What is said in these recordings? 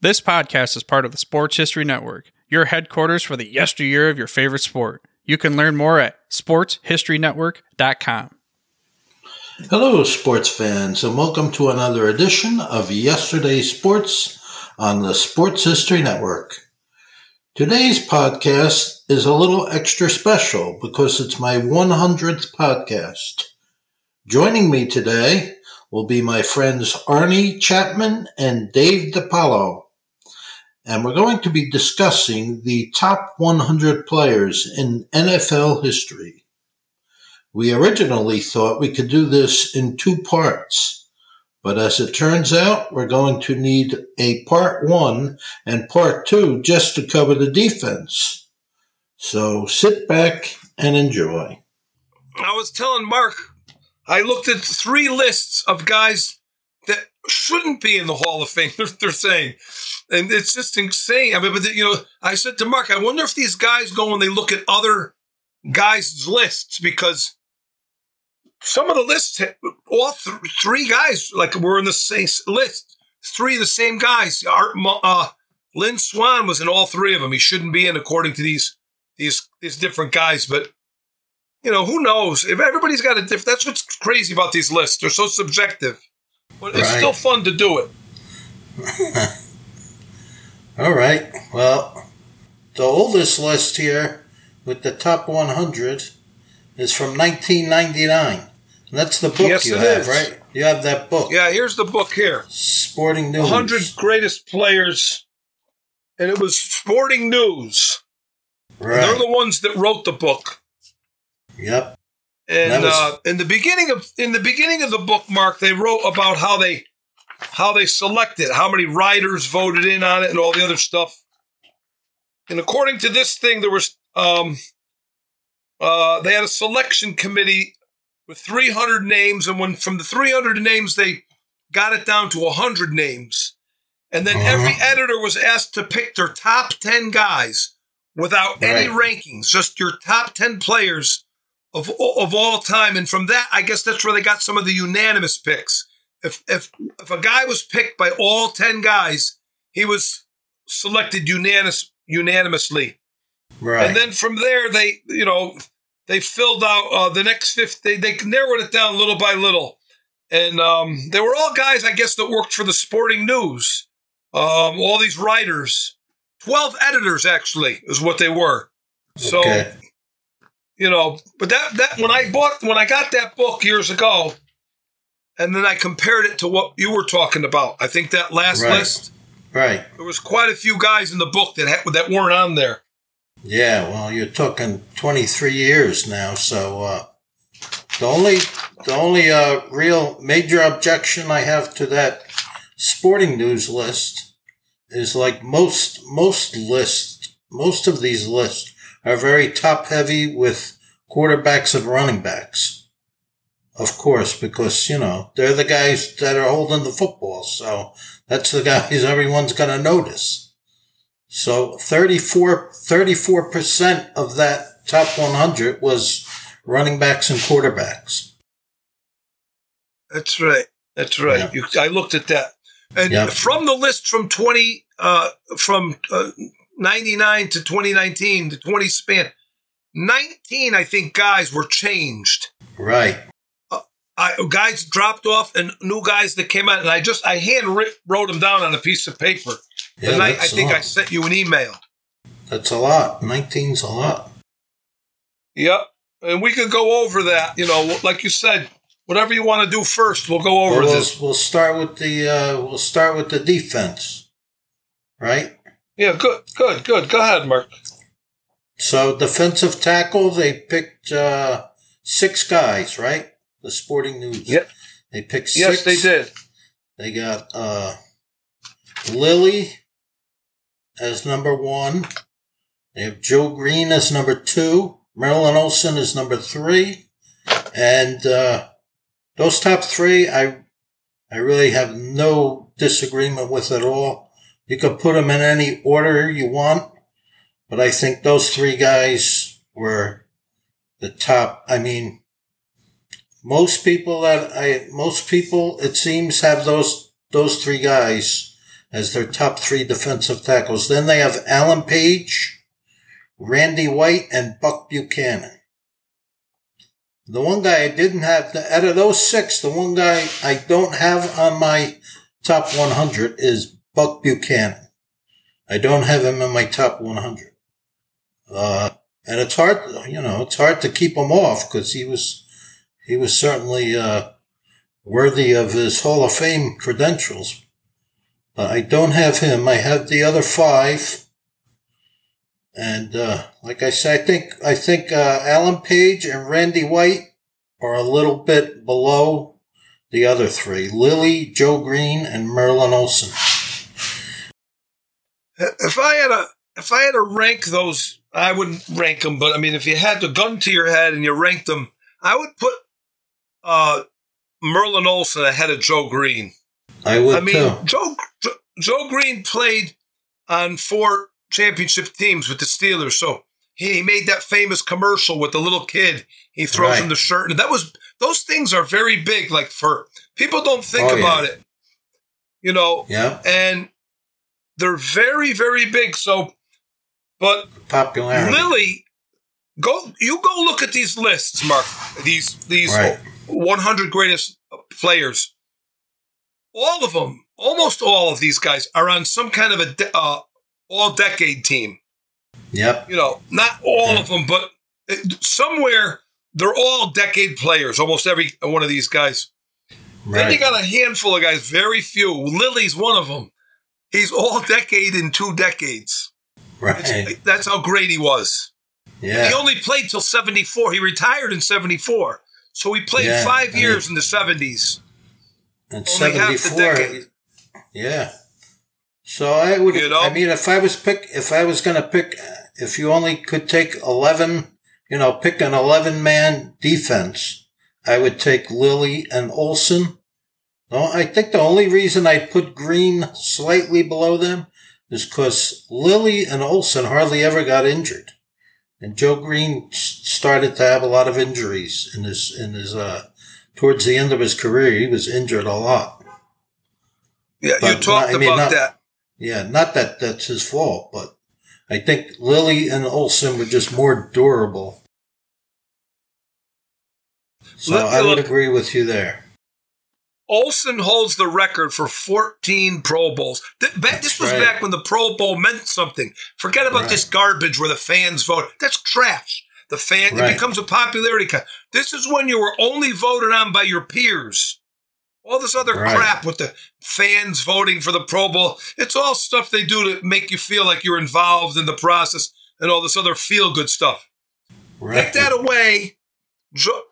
This podcast is part of the Sports History Network, your headquarters for the yesteryear of your favorite sport. You can learn more at sportshistorynetwork.com. Hello, sports fans, and welcome to another edition of Yesterday's Sports on the Sports History Network. Today's podcast is a little extra special because it's my 100th podcast. Joining me today will be my friends Arnie Chapman and Dave DiPaolo. And we're going to be discussing the top 100 players in NFL history. We originally thought we could do this in two parts, but as it turns out, we're going to need a part one and part two just to cover the defense. So sit back and enjoy. I was telling Mark, I looked at three lists of guys that shouldn't be in the Hall of Fame, they're, saying. And it's just insane. I mean, but you know, I said to Mark, I wonder if these guys go and they look at other guys' lists because some of the lists, all th- three guys, like were in the same list. Three of the same guys. Art, uh, Lynn Swann was in all three of them. He shouldn't be in according to these these these different guys, but you know who knows? If everybody's got a different, that's what's crazy about these lists. They're so subjective, but it's Right. still fun to do it. All right. Well, the oldest list here with the top 100 is from 1999. And that's the book Yes, you have, is. right? You have that book, Yeah, here's the book here. Sporting News. 100 greatest players, and it was Sporting News. And They're the ones that wrote the book. Yep. And was- uh, in the beginning of in the beginning of the book, Mark, they wrote about how they how they selected, how many writers voted in on it, and all the other stuff. And according to this thing, there was um, uh, they had a selection committee with 300 names, and when from the 300 names they got it down to 100 names, and then Uh-huh. every editor was asked to pick their top 10 guys without any rankings, just your top 10 players of of all time. And from that, I guess that's where they got some of the unanimous picks. If if if a guy was picked by all 10 guys, he was selected unanimous unanimously. Right. And then from there, they, you know, they filled out uh, the next fifth. They, they narrowed it down little by little, and um, they were all guys, I guess, that worked for the Sporting News. Um, all these writers, twelve editors actually, is what they were. So okay. you know, but that that when I bought when I got that book years ago, and then I compared it to what you were talking about. I think that last Right. list Right. there was quite a few guys in the book that ha- that weren't on there. Yeah, well, you're talking 23 years now, so uh, the only the only uh, real major objection I have to that sporting news list is like most most lists, most of these lists are very top heavy with quarterbacks and running backs. Of course, because you know they're the guys that are holding the football, so that's the guys everyone's going to notice. So 34, 34% of that top 100 was running backs and quarterbacks. That's right. That's right. Yeah. You, I looked at that, and Yep. from the list from twenty, uh, from uh, ninety nine to twenty nineteen, the twenty span, nineteen, I think, guys were changed. Right. I, guys dropped off, and new guys that came out, and I just I hand wrote them down on a piece of paper. Yeah, and I, I think I sent you an email. that's a lot. 19's a lot. Yep, and we could go over that. You know, like you said, whatever you want to do first, we'll go over Well, we'll, this. we'll start with the uh, we'll start with the defense. Right? Yeah, good, good, good. Go ahead, Mark. So defensive tackle, they picked uh, six guys, right? The Sporting News. Yep. They picked six. Yes, they did. They got uh, Lilly as number one. They have Joe Greene as number two. Merlin Olsen is number three. And uh, those top three, I I really have no disagreement with at all. You could put them in any order you want, but I think those three guys were the top. I mean, most people that I most people it seems have those those three guys as their top three defensive tackles. Then they have Alan Page, Randy White, and Buck Buchanan. The one guy I didn't have, out of those six, the one guy I don't have on my top 100 is Buck Buchanan. I don't have him in my top 100. Uh, and it's hard, you know, it's hard to keep him off because he was, he was certainly, uh, worthy of his Hall of Fame credentials. But I don't have him. I have the other five. And, uh, like I said, I think, I think, uh, Alan Page and Randy White are a little bit below the other three. Lilly, Joe Greene, and Merlin Olsen. If I had a, if I had to rank those, I wouldn't rank them, but I mean, if you had the gun to your head and you ranked them, I would put, uh, Merlin Olsen ahead of Joe Greene. I would I mean, too. Joe Joe- Greene played on four championship teams with the Steelers, so he made that famous commercial with the little kid. He throws Right. him the shirt, and that was those things are very big. Like for people don't think Oh, yeah. about it, you know, Yeah, and they're very very big. So, but popularity. Lilly, go you go look at these lists, Mark. These these Right. 100 greatest players. All of them, almost all of these guys, are on some kind of a de- uh, all decade team. Yep. You know, not all Yeah. of them, but it- somewhere they're all decade players. Almost every one of these guys. Then you got a handful of guys, very few. Lilly's one of them. He's all decade in two decades. Right. That's how great he was. Yeah. He only played till 74. He retired in 74. So we played Yeah, five I years in the 70s. And only half the 74. decade. Yeah. So I would, You know? I mean, if I was pick, if I was going to pick, if you only could take 11, you know, pick an 11 man defense, I would take Lilly and Olsen. No, I think the only reason I put Greene slightly below them is because Lilly and Olsen hardly ever got injured. And Joe Greene started to have a lot of injuries in his, in his, uh, towards the end of his career. He was injured a lot. Yeah, you But talked I mean, about not- that. Yeah, not that that's his fault, but I think Lilly and Olsen were just more durable. So I would look- agree with you there. Olsen holds the record for 14 Pro Bowls. This was right. back when the Pro Bowl meant something. Forget about Right. this garbage where the fans vote. That's trash. The fan Right. it becomes a popularity. This is when you were only voted on by your peers. All this other crap with the fans voting for the Pro Bowl, it's all stuff they do to make you feel like you're involved in the process and all this other feel good stuff. Right. Take that away. Jo-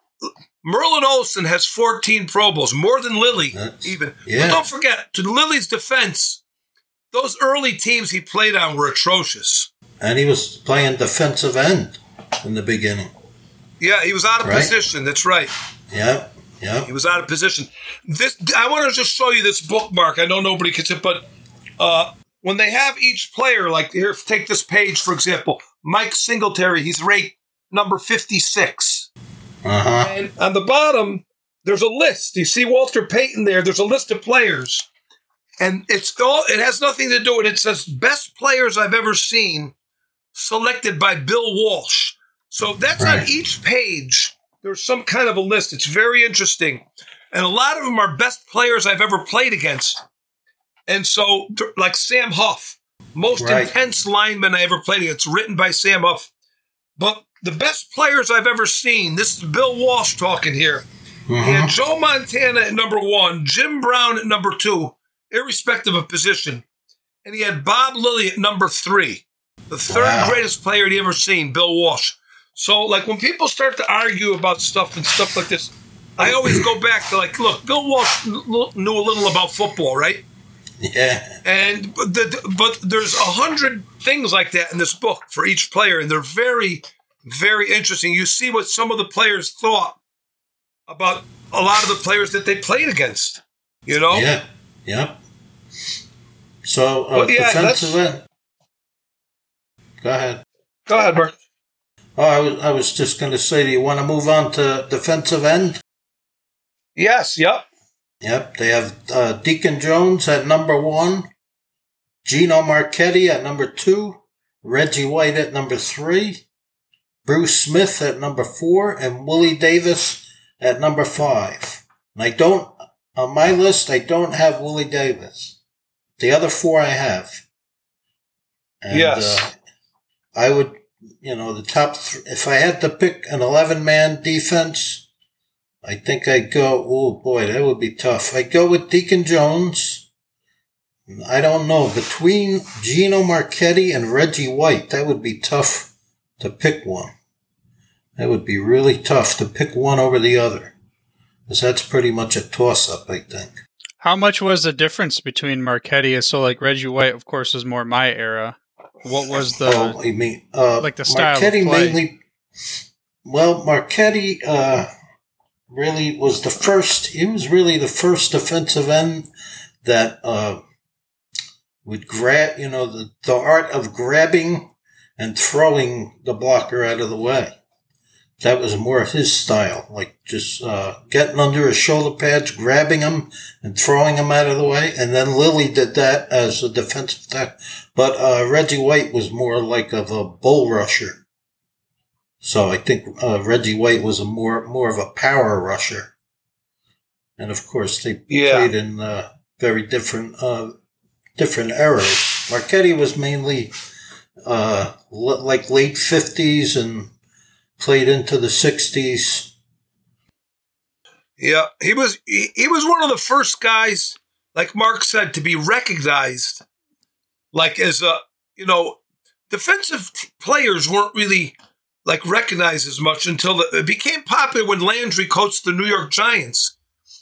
Merlin Olsen has 14 Pro Bowls, more than Lilly, That's- even. yeah. But don't forget, to Lilly's defense, those early teams he played on were atrocious. And he was playing defensive end in the beginning. Yeah, he was out of Right. position. That's right. Yeah, Yep. He was out of position. This I want to just show you this bookmark. I know nobody can see, it, but uh, when they have each player, like here, take this page for example. Mike Singletary, he's ranked number 56. Uh huh. And on the bottom, there's a list. You see Walter Payton there. There's a list of players, and it's all. It has nothing to do with it. It says best players I've ever seen, selected by Bill Walsh. So that's on each page. There's some kind of a list. It's very interesting, and a lot of them are best players I've ever played against. And so, like Sam Huff, most Right. intense lineman I ever played against, written by Sam Huff. But the best players I've ever seen, this is Bill Walsh talking here. Mm-hmm. He had Joe Montana at number one, Jim Brown at number two, irrespective of position. And he had Bob Lilly at number three, the third Wow. greatest player he ever seen, Bill Walsh. So, like, when people start to argue about stuff and stuff like this, I always go back to, like, look, Bill Walsh knew a little about football, right? Yeah. And but the, but there's a hundred things like that in this book for each player, and they're very, very interesting. You see what some of the players thought about a lot of the players that they played against. You know, Yeah. Yep. So uh, Well, yeah, defensive end. Go ahead. go ahead, Mark. Oh, I was, I was just going to say, do you want to move on to defensive end? Yes, yep. Yep, they have uh, Deacon Jones at number one, Gino Marchetti at number two, Reggie White at number three, Bruce Smith at number four, and Willie Davis at number five. And I don't, on my list, I don't have Willie Davis. The other four I have. And, Yes. Uh, I would, you know, the top, th- if I had to pick an 11 man defense, I think I'd go, oh boy, that would be tough. I'd go with Deacon Jones. I don't know. Between Gino Marchetti and Reggie White, that would be tough to pick one. That would be really tough to pick one over the other. Because that's pretty much a toss up, I think. How much was the difference between Marchetti? So, like Reggie White, of course, was more my era. What was the? oh, I mean, uh, like the style of Marchetti play. mainly. Well, Marchetti uh, really was the first. He was really the first defensive end that uh, would grab. You know, the the art of grabbing and throwing the blocker out of the way. That was more of his style, like just uh, getting under his shoulder pads, grabbing him, and throwing him out of the way. And then Lilly did that as a defensive tackle. But uh, Reggie White was more like of a bull rusher. So I think uh, Reggie White was a more more of a power rusher. And of course, they Yeah. played in uh, very different uh, different eras. Marchetti was mainly uh, like late fifties and played into the sixties. Yeah, he was he, he was one of the first guys, like Mark said, to be recognized, like as a you know, defensive players weren't really like recognized as much until the, it became popular when Landry coached the New York Giants,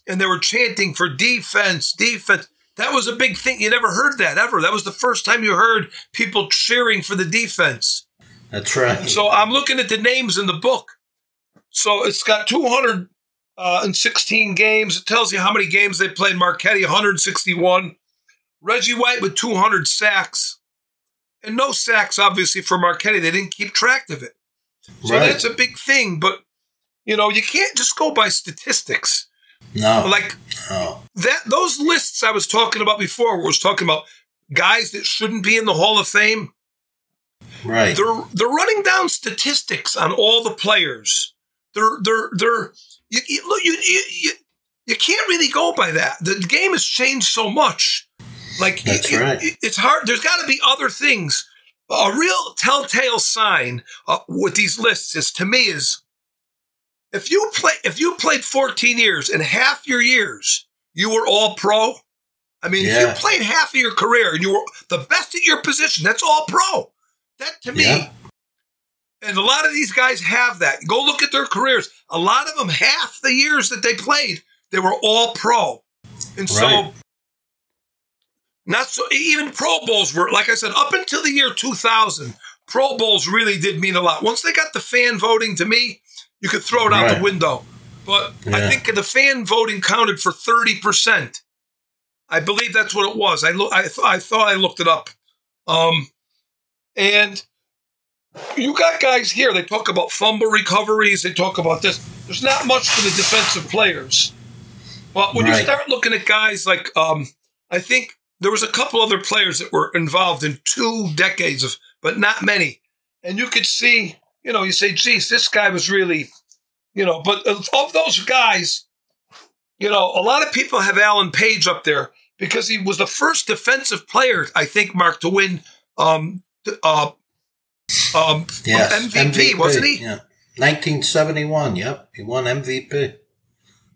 and they were chanting for defense, defense. That was a big thing. You never heard that ever. That was the first time you heard people cheering for the defense. That's right. So I'm looking at the names in the book. So it's got 216 uh, games. It tells you how many games they played. Marchetti 161. Reggie White with 200 sacks. And no sacks, obviously, for Marchetti. They didn't keep track of it. So Right. that's a big thing. But, you know, you can't just go by statistics. No, Like no. that, those lists I was talking about before, was talking about guys that shouldn't be in the Hall of Fame. Right. they're they're running down statistics on all the players. They're they're they're you, you, look, you, you you you can't really go by that. The game has changed so much. Like That's it- right. it- it's hard. There's got to be other things. A real telltale sign uh, with these lists is to me is if you play if you played 14 years and half your years you were all pro. I mean, if you played half of your career and you were the best at your position, that's all pro. That to me, Yeah. and a lot of these guys have that. Go look at their careers. A lot of them, half the years that they played, they were all pro. And so, not so, even Pro Bowls were, like I said, up until the year 2000, Pro Bowls really did mean a lot. Once they got the fan voting, to me, you could throw it out Right. the window. But I think the fan voting counted for 30%. I believe that's what it was. I, lo- I, th- I thought I looked it up. Um, and you got guys here. They talk about fumble recoveries. They talk about this. There's not much for the defensive players. But when you start looking at guys like, um, I think there was a couple other players that were involved in two decades of, but not many. And you could see, you know, you say, geez, this guy was really, you know, but of those guys, you know, a lot of people have Alan Page up there because he was the first defensive player, I think, Mark, to win um, uh, um, Yes. MVP, wasn't he? Yeah. 1971. Yep. He won MVP.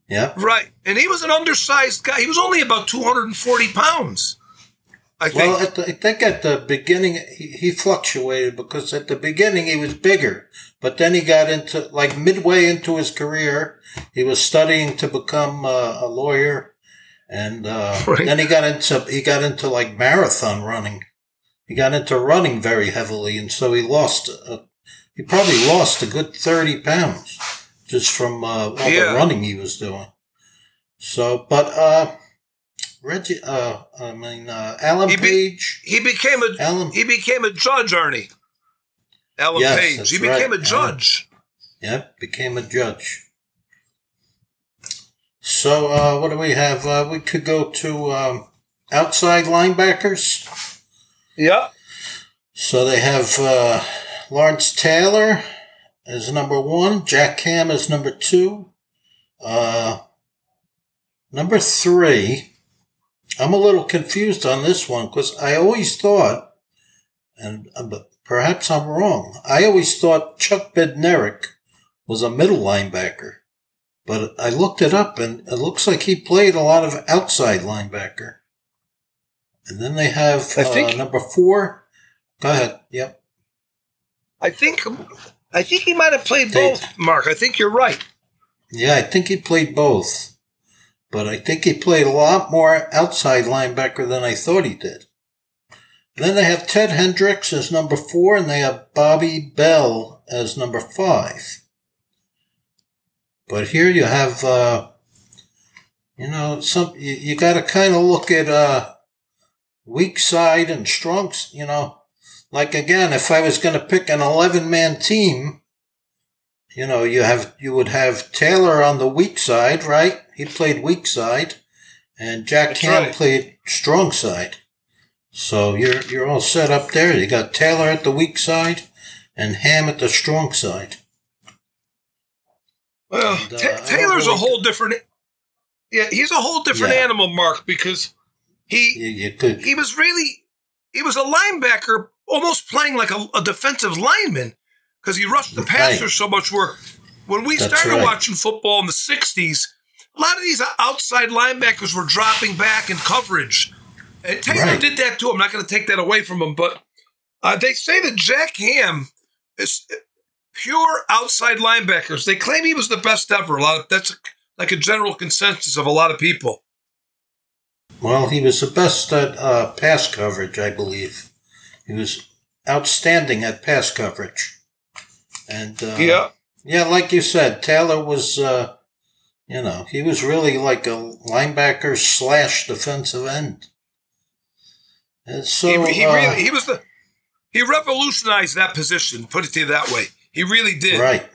Yep. Right. And he was an undersized guy. He was only about 240 pounds. I think. Well, at the, I think at the beginning he, he fluctuated because at the beginning he was bigger, but then he got into like midway into his career, he was studying to become uh, a lawyer, and uh, Right. then he got into he got into like marathon running. He got into running very heavily, and so he lost. Uh, he probably lost a good thirty pounds just from uh, all Yeah. the running he was doing. So, but uh, Reggie, uh, I mean uh, Alan He be- Page. he became a Alan, he became a judge, Ernie. Alan Yes, Page. He became right. a judge. yep, became a judge. So, uh, what do we have? Uh, we could go to um, outside linebackers. Yeah. So they have uh, Lawrence Taylor as number one, Jack Ham as number two. Uh, number three, I'm a little confused on this one because I always thought, and uh, but perhaps I'm wrong, I always thought Chuck Bednarik was a middle linebacker. But I looked it up and it looks like he played a lot of outside linebacker. And then they have I think- uh, number four. Go ahead. Yep. I think I think he might have played both, Mark. I think you're right. Yeah, I think he played both. But I think he played a lot more outside linebacker than I thought he did. Then they have Ted Hendricks as number four, and they have Bobby Bell as number five. But here you have, uh, you know, some you, you got to kind of look at uh, weak side and strong. You know, like again, if I was going to pick an eleven-man team, you know, you have you would have Taylor on the weak side, right? He played weak side, and Jack That's Ham right. played strong side. So you're you're all set up there. You got Taylor at the weak side, and Ham at the strong side. Well, And, uh, Ta- Taylor's a whole different. Yeah, he's a whole different Yeah. animal, Mark, because he You, you could, he was really he was a linebacker, almost playing like a, a defensive lineman because he rushed the passer Right. so much. Where when we That's started right. watching football in the '60s, a lot of these outside linebackers were dropping back in coverage, and Taylor Right. did that too. I'm not going to take that away from him, but uh, they say that Jack Ham is pure outside linebackers. They claim he was the best ever. A lot of that's like a general consensus of a lot of people. well, he was the best at uh, pass coverage, I believe. He was outstanding at pass coverage, and uh, yeah. Yeah, like you said, Taylor was, uh, you know, he was really like a linebacker slash defensive end. And so, he, he uh, really he was the he revolutionized that position. Put it to you that way. He really did. right.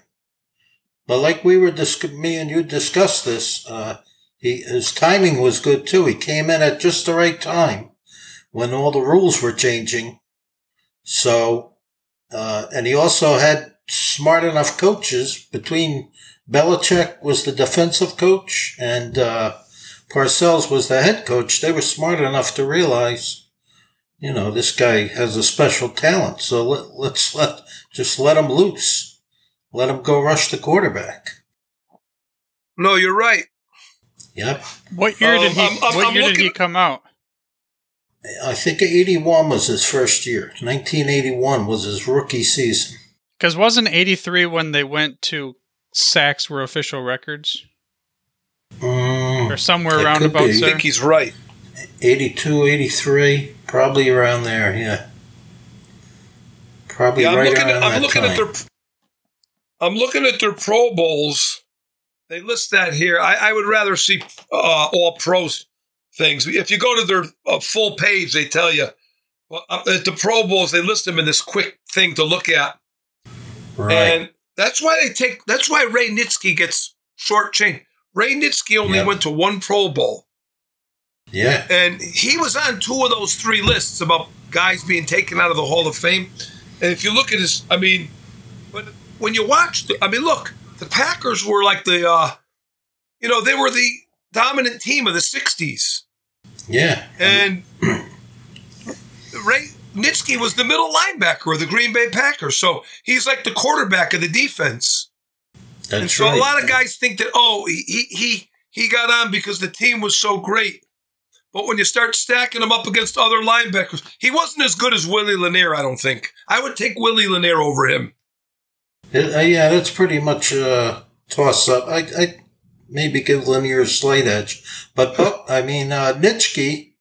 But like we were, dis- me and you discussed this, uh, he, his timing was good too. He came in at just the right time when all the rules were changing. So, uh, and he also had smart enough coaches between Belichick was the defensive coach and, uh, Parcells was the head coach. They were smart enough to realize, you know, this guy has a special talent. So let, let's let, just let him loose. Let him go rush the quarterback. No, you're right. Yep. What year did Um, he? I'm- I'm- what I'm year did he come out? I think 81 was his first year. 1981 was his rookie season. Because wasn't eighty three when they went to sacks were official records Mm, or somewhere around about be. I there? think he's right. 82, 83, probably around there, yeah. Probably Yeah, I'm right looking. around At, I'm that looking time. at their. I'm looking at their Pro Bowls. They list that here. I, I would rather see uh, all pros things. If you go to their uh, full page, they tell you. Well, uh, at the Pro Bowls, they list them in this quick thing to look at. Right. And that's why they take. That's why Ray Nitschke gets short change. Ray Nitschke only Yep. went to one Pro Bowl, yeah. and he was on two of those three lists about guys being taken out of the Hall of Fame. And if you look at his, I mean, but when you watch, the, I mean, look, the Packers were like the, uh, you know, they were the dominant team of the '60s, Yeah. and Ray Nitschke was the middle linebacker of the Green Bay Packers. So he's like the quarterback of the defense. That's And so right. a lot of guys think that oh he he he got on because the team was so great. But when you start stacking him up against other linebackers, he wasn't as good as Willie Lanier. I don't think. I would take Willie Lanier over him. Uh, yeah, that's pretty much a toss up. I, I maybe give Lanier a slight edge, but but I mean uh, Nitschke,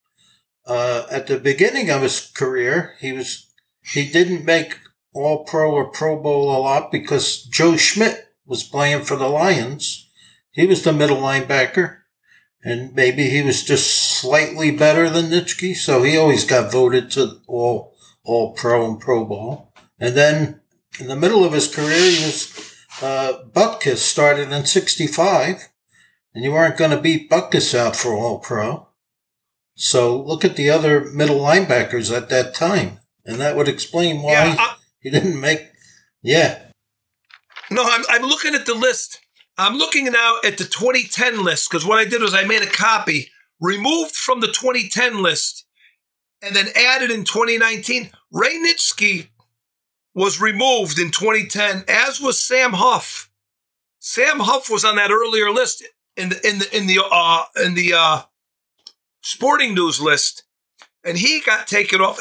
uh, at the beginning of his career, he was he didn't make All Pro or Pro Bowl a lot because Joe Schmidt was playing for the Lions. He was the middle linebacker, and maybe he was just slightly better than Nitschke, so he always got voted to All All Pro and Pro Bowl. And then in the middle of his career, he was uh, Butkus started in '65, and you weren't going to beat Butkus out for All Pro. So look at the other middle linebackers at that time, and that would explain why Yeah, I- he didn't make. Yeah, No, I'm, I'm looking at the list. I'm looking now at the 2010 list because what I did was I made a copy, removed from the 2010 list, and then added in 2019. Ray Nitschke was removed in 2010, as was Sam Huff. Sam Huff was on that earlier list in the in the in the uh, in the uh, sporting news list, and he got taken off.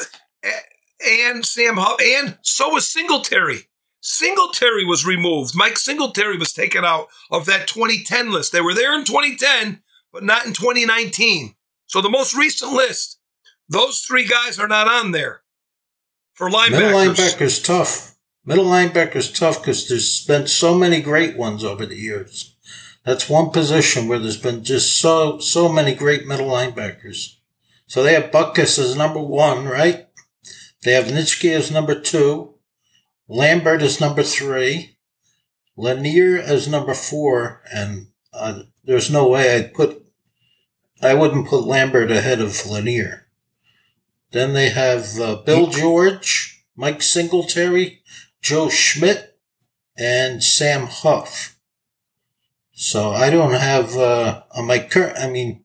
And Sam Huff, and so was Singletary. Singletary was removed. Mike Singletary was taken out of that 2010 list. They were there in 2010, but not in 2019. So the most recent list, those three guys are not on there for linebackers. middle linebackers tough. Middle linebackers tough because there's been so many great ones over the years. That's one position where there's been just so so many great middle linebackers. So they have Butkus as number one, right? They have Nitschke as number two, Lambert as number three, Lanier as number four, and uh, there's no way I'd put, I wouldn't put Lambert ahead of Lanier. Then they have uh, Bill George, Mike Singletary, Joe Schmidt, and Sam Huff. So I don't have uh, on my current. I mean,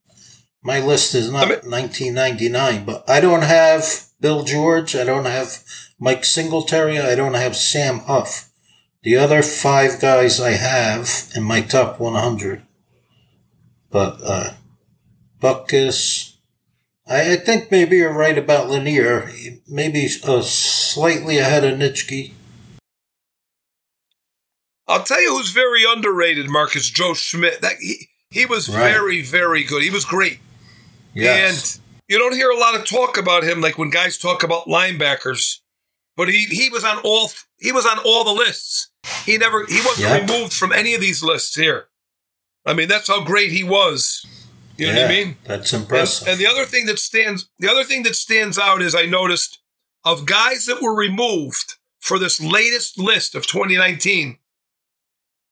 my list is not I mean- 1999, but I don't have Bill George. I don't have Mike Singletary. I don't have Sam Huff. The other five guys I have in my top 100. But uh, Butkus. I, I think maybe you're right about Lanier. Maybe uh, slightly ahead of Nitschke. I'll tell you who's very underrated, Marcus Joe Schmidt. That he, he was Right. very, very good. He was great. Yes. And you don't hear a lot of talk about him like when guys talk about linebackers. But he, he was on all he was on all the lists. He never he wasn't Yep. removed from any of these lists here. I mean, that's how great he was. You know what I mean? That's And, impressive. and the other thing that stands the other thing that stands out is I noticed of guys that were removed for this latest list of 2019,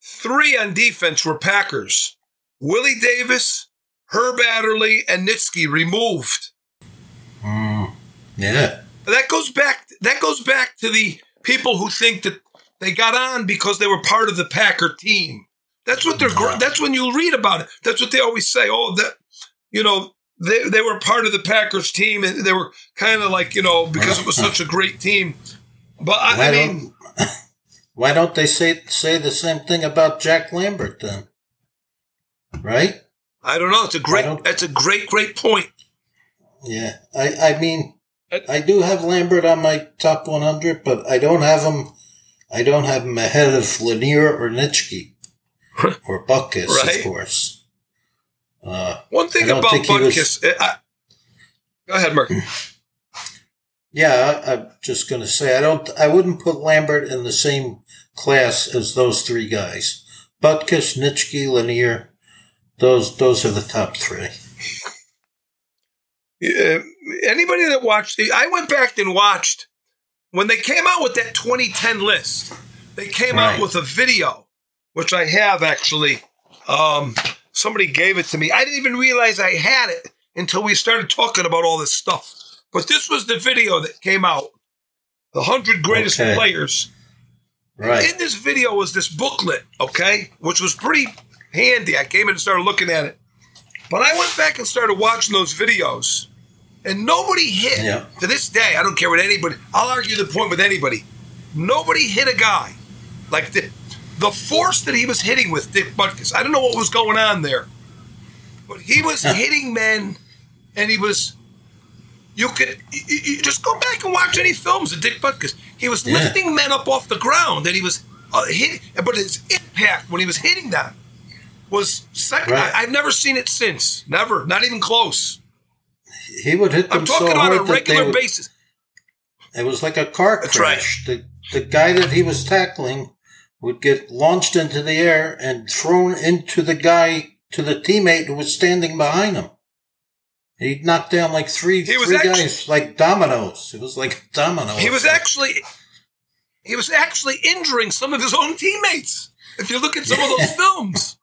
three on defense were Packers. Willie Davis, Herb Adderley, and Nitschke removed. Mm, yeah. That goes back that goes back to the people who think that they got on because they were part of the Packer team. That's what they're. That's when you read about it. That's what they always say. Oh, that you know they they were part of the Packers team, and they were kind of like you know because it was such a great team. But I, I mean, Why don't they say say the same thing about Jack Lambert then? Right? I don't know. It's a great. That's a great, great point. Yeah. I I mean I- do have Lambert on my top 100, but I don't have him. I don't have him ahead of Lanier or Nitschke or Butkus, Right. of course. Uh, One thing about he was- I, go ahead, Mark. Yeah, I'm just going to say I don't. I wouldn't put Lambert in the same class as those three guys. Butkus, Nitschke, Lanier. Those those are the top three. Uh, anybody that watched, I went back and watched when they came out with that 2010 list. They came Right. out with a video, which I have actually. Um, somebody gave it to me. I didn't even realize I had it until we started talking about all this stuff. But this was the video that came out. The 100 greatest Okay. players. Right. In this video was this booklet, okay, which was pretty handy. I came in and started looking at it. But I went back and started watching those videos, and nobody hit. Yeah. To this day, I don't care what anybody, I'll argue the point with anybody. Nobody hit a guy like the, the force that he was hitting with Dick Butkus. I don't know what was going on there, but he was hitting men, and he was. You could you, you just go back and watch any films of Dick Butkus. He was Yeah. lifting men up off the ground, and he was uh, hitting. But his impact when he was hitting them was second. Right. I, I've never seen it since. Never, not even close. He would hit them I'm so talking hard on a regular would, basis. It was like a car right. crash. The the guy that he was tackling would get launched into the air and thrown into the guy to the teammate who was standing behind him. He'd knock down like three He three actu- guys like dominoes. It was like dominoes. He was actually he was actually injuring some of his own teammates. If you look at some of those films,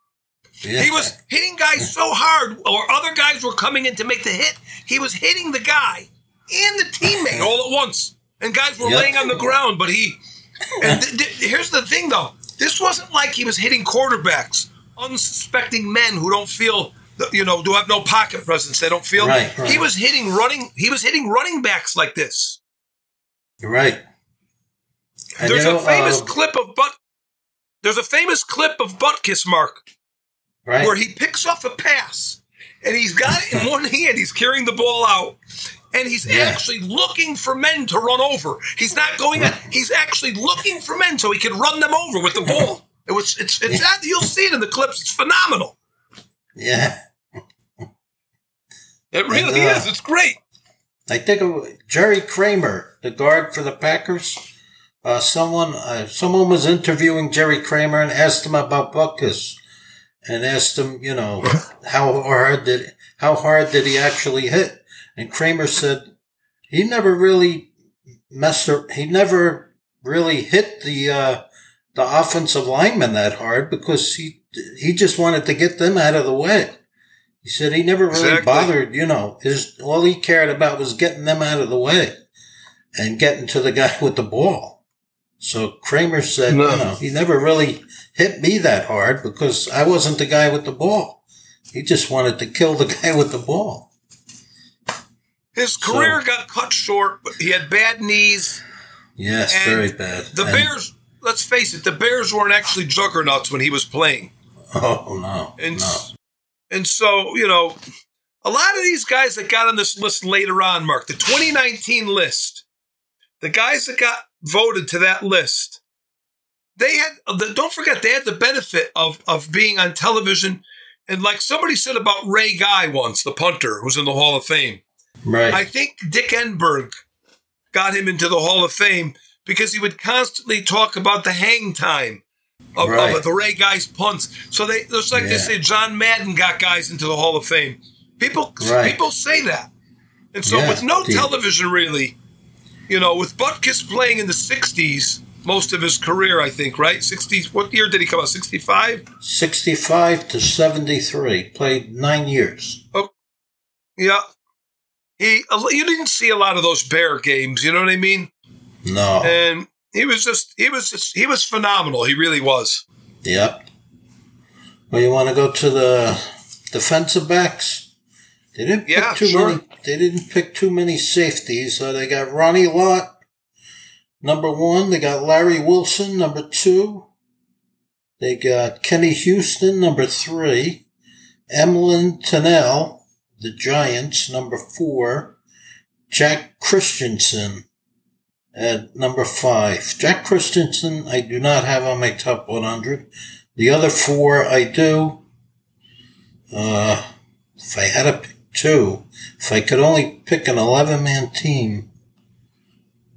Yeah. He was hitting guys so hard, or other guys were coming in to make the hit. He was hitting the guy and the teammate all at once, and guys were Yep. laying on the ground. But he, and th- th- here's the thing, though: this wasn't like he was hitting quarterbacks, unsuspecting men who don't feel, you know, do have no pocket presence. They don't feel. Right, right. He was hitting running. He was hitting running backs like this. Right. And There's a famous uh, clip of butt. There's a famous clip of Butkus Mark right. where he picks off a pass and he's got it in one hand. He's carrying the ball out. And he's Yeah. actually looking for men to run over. He's not going. He's actually looking for men so he can run them over with the ball. It was. It's. It's. that You'll see it in the clips. It's phenomenal. Yeah. It really And, uh, is. It's great. I think of Jerry Kramer, the guard for the Packers. Uh, someone, uh, someone was interviewing Jerry Kramer and asked him about Butkus, and asked him, you know, how hard did how hard did he actually hit? And Kramer said he never really messed. He never really hit the uh, the offensive lineman that hard because he he just wanted to get them out of the way. He said he never really Exactly. bothered, you know, his all he cared about was getting them out of the way and getting to the guy with the ball. So Kramer said, No. you know, he never really hit me that hard because I wasn't the guy with the ball. He just wanted to kill the guy with the ball. His so- career got cut short, but he had bad knees. Yes, very bad. The And- Bears. Let's face it. The Bears weren't actually juggernauts when he was playing. Oh no, And no. and so, you know, a lot of these guys that got on this list later on, Mark, the 2019 list, the guys that got voted to that list, they had the, don't forget they had the benefit of of being on television and like somebody said about Ray Guy once, the punter who's in the Hall of Fame. Right. I think Dick Enberg got him into the Hall of Fame because he would constantly talk about the hang time of, Right. of the Ray Guy's punts. So they it's like they say John Madden got guys into the Hall of Fame. People Right. people say that. And so Yeah, with no television really, you know, with Butkus playing in the 60s most of his career, I think, right? 60s. What year did he come out? 65? 65 to 73. Played nine years. Oh Yeah. He you didn't see a lot of those Bear games, you know what I mean? No. and he was just he was just he was phenomenal. He really was. Yep. Well, you want to go to the defensive backs? They didn't pick Yeah, too sure. many. They didn't pick too many safeties. So they got Ronnie Lott, number one. They got Larry Wilson, number two. They got Kenny Houston, number three. Emlen Tunnell, the Giants, number four. Jack Christiansen at number five. Jack Christiansen, I do not have on my top 100. The other four, I do. Uh, if I had to pick two, if I could only pick an 11 man team,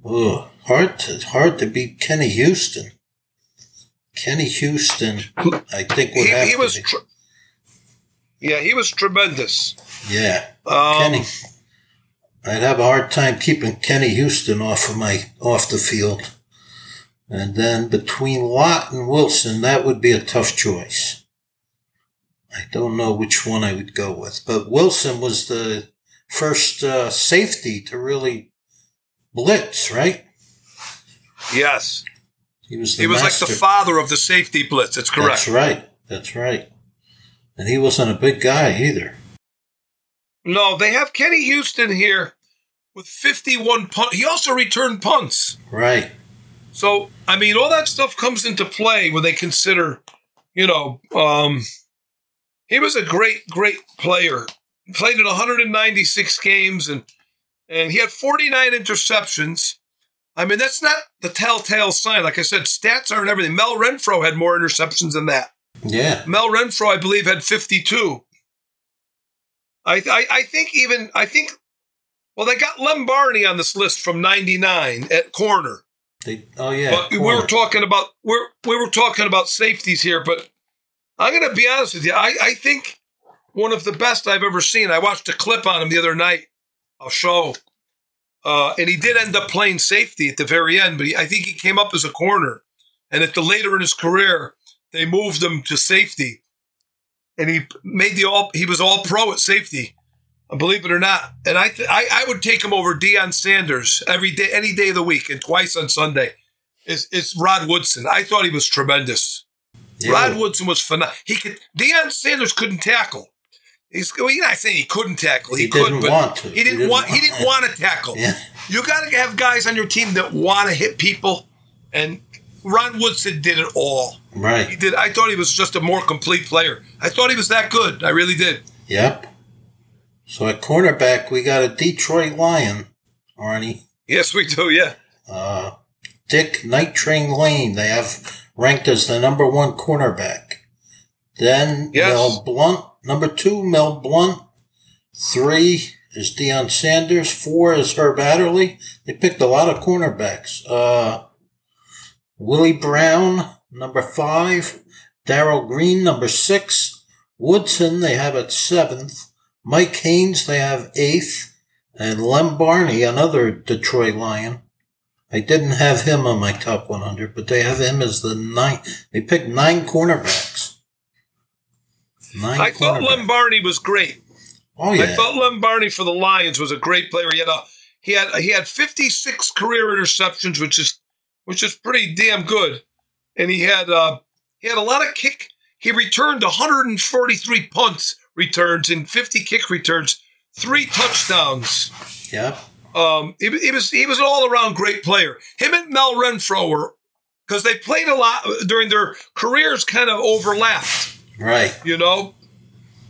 ugh, hard to, hard to beat Kenny Houston. Kenny Houston, I think would He, have he to was be. tr- yeah, he was tremendous. yeah, Um, Kenny. I'd have a hard time keeping Kenny Houston off of my off the field. And then between Lott and Wilson, that would be a tough choice. I don't know which one I would go with, but Wilson was the first uh, safety to really blitz, right? Yes, He was the he was master. like the father of the safety blitz. That's correct. That's right. That's right. And he wasn't a big guy either. No, they have Kenny Houston here with 51 punt. He also returned punts. Right. So, I mean, all that stuff comes into play when they consider, you know, um, he was a great, great player. Played in 196 games and and he had 49 interceptions. I mean, that's not the telltale sign. Like I said, stats aren't everything. Mel Renfro had more interceptions than that. Yeah. Mel Renfro, I believe, had 52. I, I, I think even, I think, well, they got Lem Barney on this list from 99 at corner. They, oh yeah. But we were talking about we're we were talking about safeties here, but I'm going to be honest with you. I, I think one of the best I've ever seen. I watched a clip on him the other night. I'll show, uh, and he did end up playing safety at the very end, but he, I think he came up as a corner, and at the later in his career they moved him to safety. and he made the all. He was all pro at safety. Believe it or not, and I, th- I I would take him over Deion Sanders every day, any day of the week, and twice on Sunday. Is it's Rod Woodson? I thought he was tremendous. Yeah. Rod Woodson was phenomenal. He could. Deion Sanders couldn't tackle. He's well, you're not saying he couldn't tackle. He, He could, didn't but want to. He didn't, want. He didn't want to tackle. Yeah. You got to have guys on your team that want to hit people, and Ron Woodson did it all. He did. I thought he was just a more complete player. I thought he was that good. I really did. Yep. So at cornerback, we got a Detroit Lion, Arnie. Yes, we do. Yeah. Uh, Dick Night Train Lane. They have ranked as the number one cornerback. Then Yes. Mel Blount, number two, Mel Blount. Three is Deion Sanders. Four is Herb Adderley. They picked a lot of cornerbacks. Uh, Willie Brown, number five. Darrell Green, number six. Woodson, they have at seventh. Mike Haynes, they have eighth. And Lem Barney, another Detroit Lion. I didn't have him on my top 100, but they have him as the ninth. They picked nine cornerbacks. Nine I thought. Lem Barney was great. Oh yeah, I thought Lem Barney for the Lions was a great player. He had a he had he had 56 career interceptions, which is which is pretty damn good. And he had uh he had a lot of kick. He returned 143 punts returns and 50 kick returns, three touchdowns. yeah, Um, he, he was he was an all around great player. Him and Mel Renfro were because they played a lot during their careers, kind of overlapped right. you know,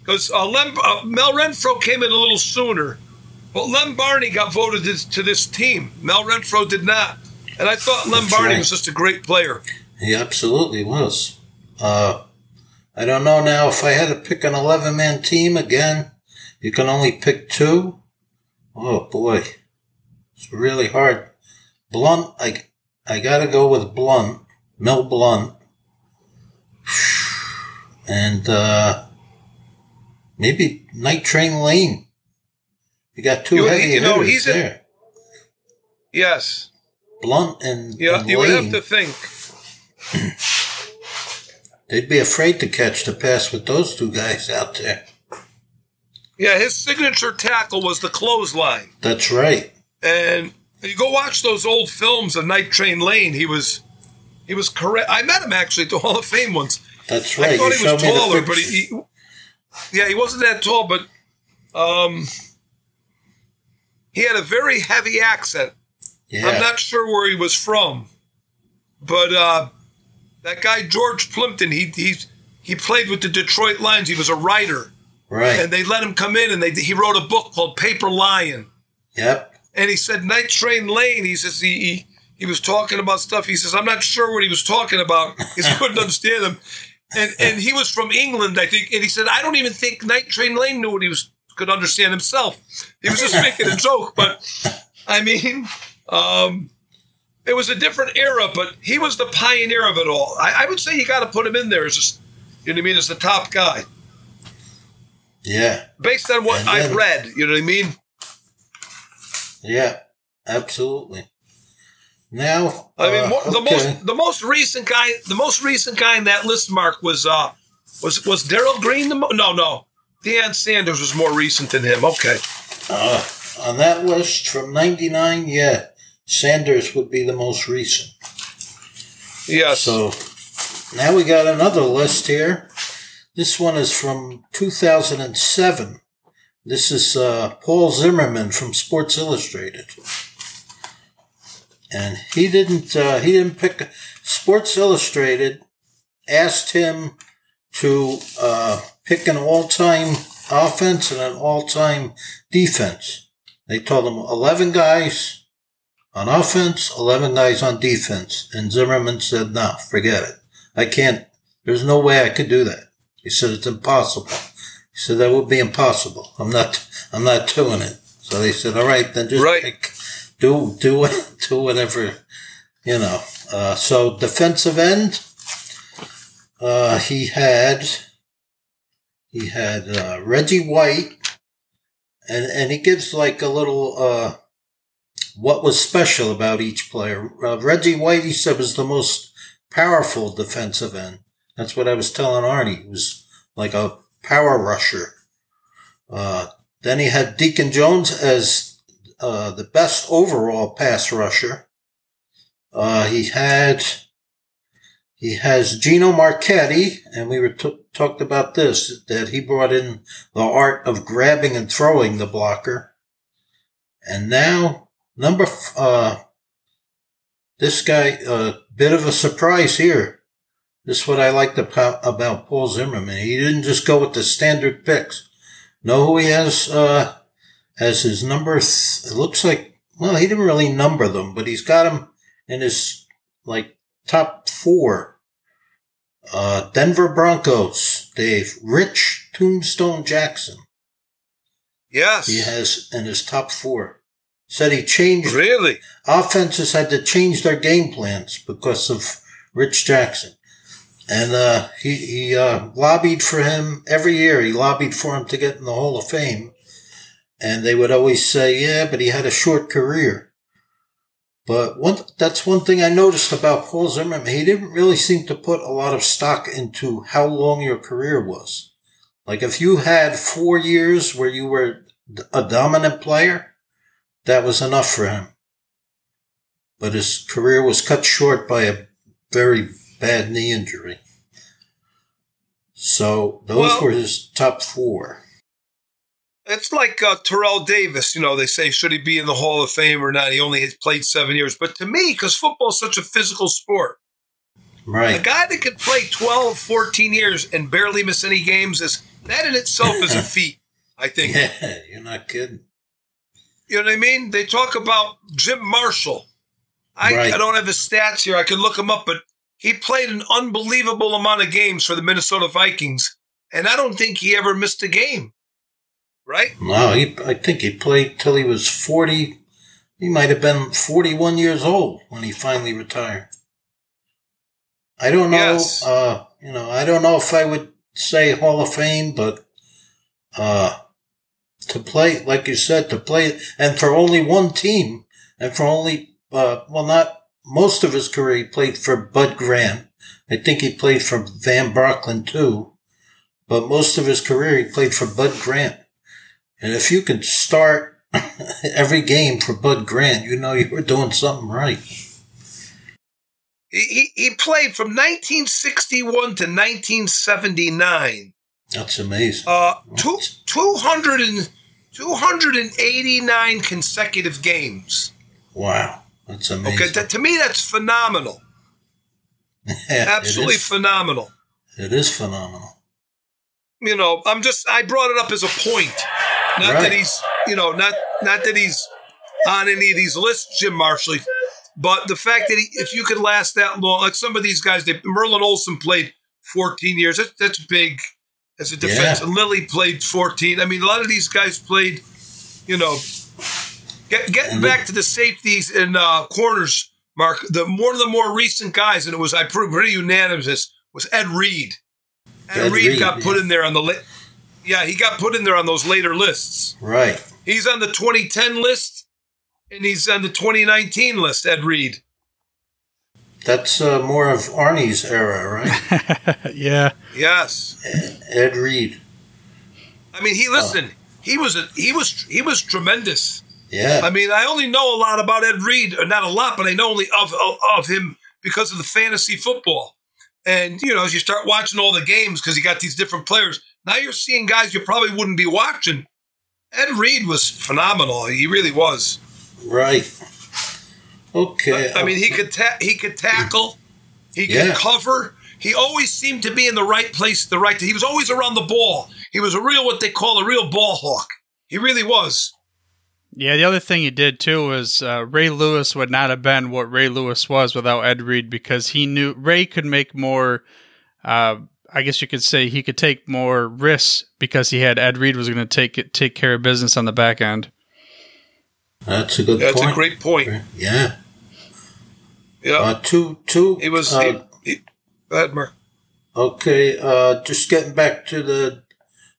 because uh, Lem, uh, Mel Renfro came in a little sooner, but Lem Barney got voted this, to this team. Mel Renfro did not, and I thought Lem That's Barney right. was just a great player. He absolutely was. Uh, I don't know now if I had to pick an 11 man team again. You can only pick two. Oh boy, it's really hard. Blount, I I gotta go with Blount, Mel Blount, and uh, maybe Night Train Lane. You got two You- heavy you know, hitters he's a- there. Yes, Blount and, yeah, and you would have to think. They'd be afraid to catch the pass with those two guys out there. Yeah, his signature tackle was the clothesline, That's right. and you go watch those old films of Night Train Lane. He was, he was correct. I met him actually at the Hall of Fame once. That's right. I thought You he was showed me the taller, but he, he, yeah, he wasn't that tall, but um, he had a very heavy accent. yeah. I'm not sure where he was from, but uh, that guy George Plimpton, he he he played with the Detroit Lions. He was a writer, right. and they let him come in, and they he wrote a book called Paper Lion, yep. and he said Night Train Lane. He says he. he he was talking about stuff. He says, "I'm not sure what he was talking about. He couldn't understand him." And and he was from England, I think. And he said, "I don't even think Night Train Lane knew what he was could understand himself. He was just making a joke." But I mean, um, it was a different era, but he was the pioneer of it all. I, I would say you got to put him in there as just, you know what I mean, as the top guy, Yeah. based on what I've read. You know what I mean? Yeah. Absolutely. Now, I mean, uh, the okay. most the most recent guy, the most recent guy in that list, Mark, was uh, was was Darrell Green. The mo- no, no, Deion Sanders was more recent than him. Okay, uh, on that list from '99, yeah, Sanders would be the most recent. yes. So now we got another list here. This one is from 2007. This is uh, Paul Zimmerman from Sports Illustrated, and he didn't uh, he didn't pick. Sports Illustrated asked him to uh, pick an all-time offense and an all-time defense. They told him 11 guys on offense, 11 guys on defense. And Zimmerman said, no, forget it. I can't, there's no way I could do that. He said, it's impossible. He said, that would be impossible. I'm not, I'm not doing it. So they said, all right, then just Right. pick, do, do do whatever, you know. Uh, so defensive end, uh, he had, he had, uh, Reggie White and, and he gives like a little, uh, what was special about each player. Uh, Reggie White, he said, was the most powerful defensive end. That's what I was telling Arnie. He was like a power rusher. Uh, then he had Deacon Jones as uh, the best overall pass rusher. Uh, he had he has Gino Marchetti, and we were t- talked about this that he brought in the art of grabbing and throwing the blocker. And now number f- uh, this guy a uh, bit of a surprise here. This is what I liked about, about Paul Zimmerman. He didn't just go with the standard picks. Know who he has uh, as his number? Th- it looks like well, he didn't really number them, but he's got them in his like top four. Uh, Denver Broncos, Dave. Rich Tombstone Jackson. Yes. He has in his top four. Said he changed. Really? Offenses had to change their game plans because of Rich Jackson. And uh, he, he uh, lobbied for him every year. He lobbied for him to get in the Hall of Fame. And they would always say, yeah, but he had a short career. But one, that's one thing I noticed about Paul Zimmerman. He didn't really seem to put a lot of stock into how long your career was. Like if you had four years where you were a dominant player, that was enough for him. But his career was cut short by a very bad knee injury. So those well, were his top four. It's like uh, Terrell Davis. You know, they say, should he be in the Hall of Fame or not? He only has played seven years. But to me, because football is such a physical sport, right? A guy that could play 12, 14 years and barely miss any games is that in itself is a feat. I think. Yeah, you're not kidding. You know what I mean? They talk about Jim Marshall. I, right. I don't have his stats here. I can look him up, but he played an unbelievable amount of games for the Minnesota Vikings, and I don't think he ever missed a game right? No, he, I think he played till he was 40. He might have been 41 years old when he finally retired. I don't know. Yes. Uh, you know, I don't know if I would say Hall of Fame, but uh, play, like you said, to play, and for only one team, and for only, uh, well, not most of his career, he played for Bud Grant. I think he played for Van Brocklin too, but most of his career he played for Bud Grant. And if you could start every game for Bud Grant, you know you were doing something right. He, he played from 1961 to 1979. That's amazing. Uh, two, 200 and, 289 consecutive games. Wow. That's amazing. Okay, that, to me, that's phenomenal. Absolutely it phenomenal. It is phenomenal. You know, I'm just, I brought it up as a point. Not right. that he's, you know, not not that he's on any of these lists, Jim Marshall, but the fact that he, if you could last that long, like some of these guys, they, Merlin Olsen played 14 years. That, that's big as a defense. Yeah. And Lilly played 14. I mean, a lot of these guys played, you know, get, getting back to the safeties and uh, corners, Mark, the one of the more recent guys, and it was, I proved pretty unanimous, was Ed Reed. Ed, Ed Reed, Reed, got yeah. put in there on the list yeah, he got put in there on those later lists. Right. He's on the 2010 list, and he's on the 2019 list. Ed Reed. That's uh, more of Arnie's era, right? yeah. Yes. Ed Reed. I mean, he listen. He was a, he was he was tremendous. Yeah. I mean, I only know a lot about Ed Reed, or not a lot, but I know only of, of, of him because of the fantasy football. And you know, as you start watching all the games, because you got these different players, now you're seeing guys you probably wouldn't be watching. Ed Reed was phenomenal. He really was. Right. Okay. I, I mean, he could ta- he could tackle, he could yeah. cover. He always seemed to be in the right place, the right. He was always around the ball. He was a real what they call a real ball hawk. He really was. Yeah, the other thing he did too was uh, Ray Lewis would not have been what Ray Lewis was without Ed Reed because he knew Ray could make more uh, I guess you could say he could take more risks because he had Ed Reed was going to take it, take care of business on the back end. That's a good. That's point. a great point. Yeah. Yeah. Uh, two, two. He was. Uh, he, he, Mark. Okay. Uh, just getting back to the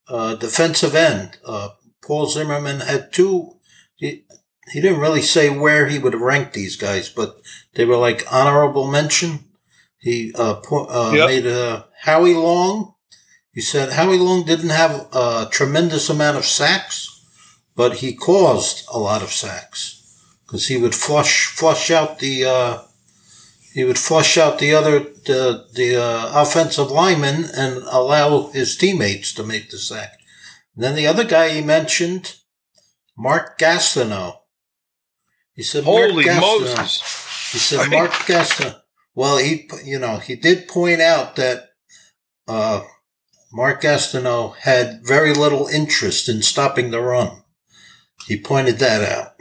uh, defensive end. Uh, Paul Zimmerman had two. He he didn't really say where he would rank these guys, but they were like honorable mention. He uh, po- uh, yep. made a Howie Long. He said Howie Long didn't have a tremendous amount of sacks, but he caused a lot of sacks because he would flush flush out the uh, he would flush out the other the the uh, offensive lineman and allow his teammates to make the sack. And then the other guy he mentioned, Mark Gastineau. He said, Holy Mark Gastineau. Moses. He said, Mark Gastineau. Well, he you know he did point out that uh, Mark Gastineau had very little interest in stopping the run. He pointed that out.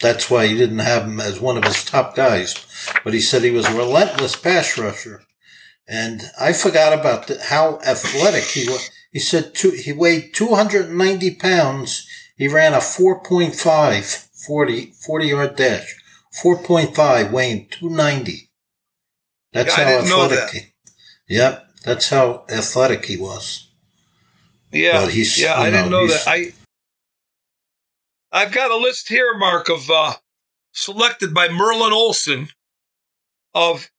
That's why he didn't have him as one of his top guys. But he said he was a relentless pass rusher. And I forgot about the, how athletic he was. He said two, he weighed 290 pounds. He ran a 4.5 40, 40 yard dash. 4.5 weighing 290. That's Yeah, how didn't know athletic that. he, Yep, that's how athletic he was. Yeah, But he's- yeah, I didn't know, know he's- that. I I've got a list here, Mark, of uh, selected by Merlin Olsen of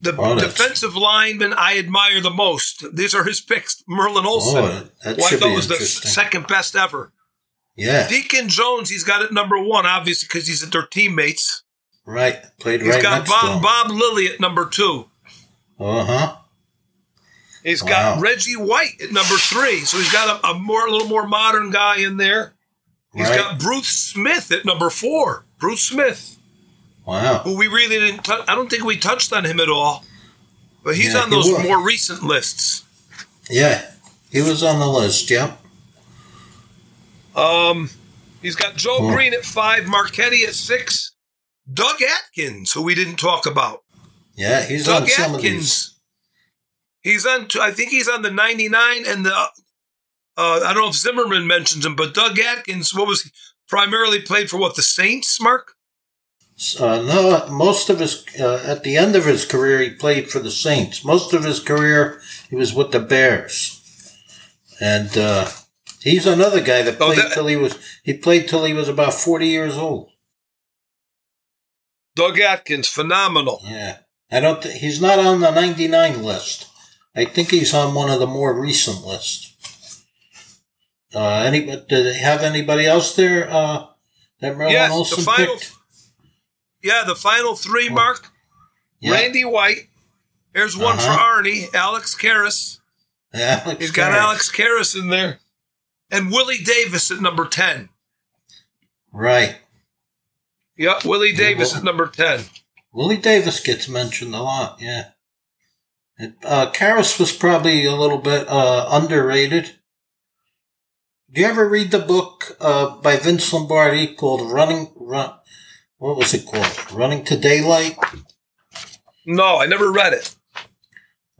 the Oh, defensive linemen I admire the most. These are his picks. Merlin Olsen, Oh, that I thought be was the second best ever. Yeah, Deacon Jones, he's got it number one, obviously, because he's at their teammates. right. Played He's right got next to Bob. Bob Lilly at number two. Uh huh. He's got. Reggie White at number three. So he's got a, a more a little more modern guy in there. He's Right. got Bruce Smith at number four. Bruce Smith, Wow. who we really didn't. I don't think we touched on him at all. But he's Yeah, on those was. more recent lists. Yeah, he was on the list. Yep. Um, he's got Joe Hmm. Greene at five, Marchetti at six, Doug Atkins, who we didn't talk about. Yeah, he's Doug on some of these. He's on. I think he's on the ninety-nine and the. Uh, I don't know if Zimmerman mentions him, but Doug Atkins. What was he? Primarily played for what the Saints, Mark. Uh, no, most of his uh, at the end of his career, he played for the Saints. Most of his career, he was with the Bears, and uh, he's another guy that Oh, played that- till he was he played till he was about forty years old. Doug Atkins, phenomenal. Yeah, I don't. Th- he's not on the ninety nine list. I think he's on one of the more recent lists. Uh, any? Did they have anybody else there? Uh, that Merlin Yes, Olsen the final. picked? Yeah, the final three, Mark. Yeah. Randy White. Here's one for Uh-huh. Arnie. Alex Karras. Alex He's got Karras. Alex Karras in there, and Willie Davis at number ten. Right. Yep, Willie Davis well- at number ten. Willie Davis gets mentioned a lot, yeah. It, uh, Karras was probably a little bit uh, underrated. Do you ever read the book uh, by Vince Lombardi called Running Run? What was it called? Running to Daylight. No, I never read it.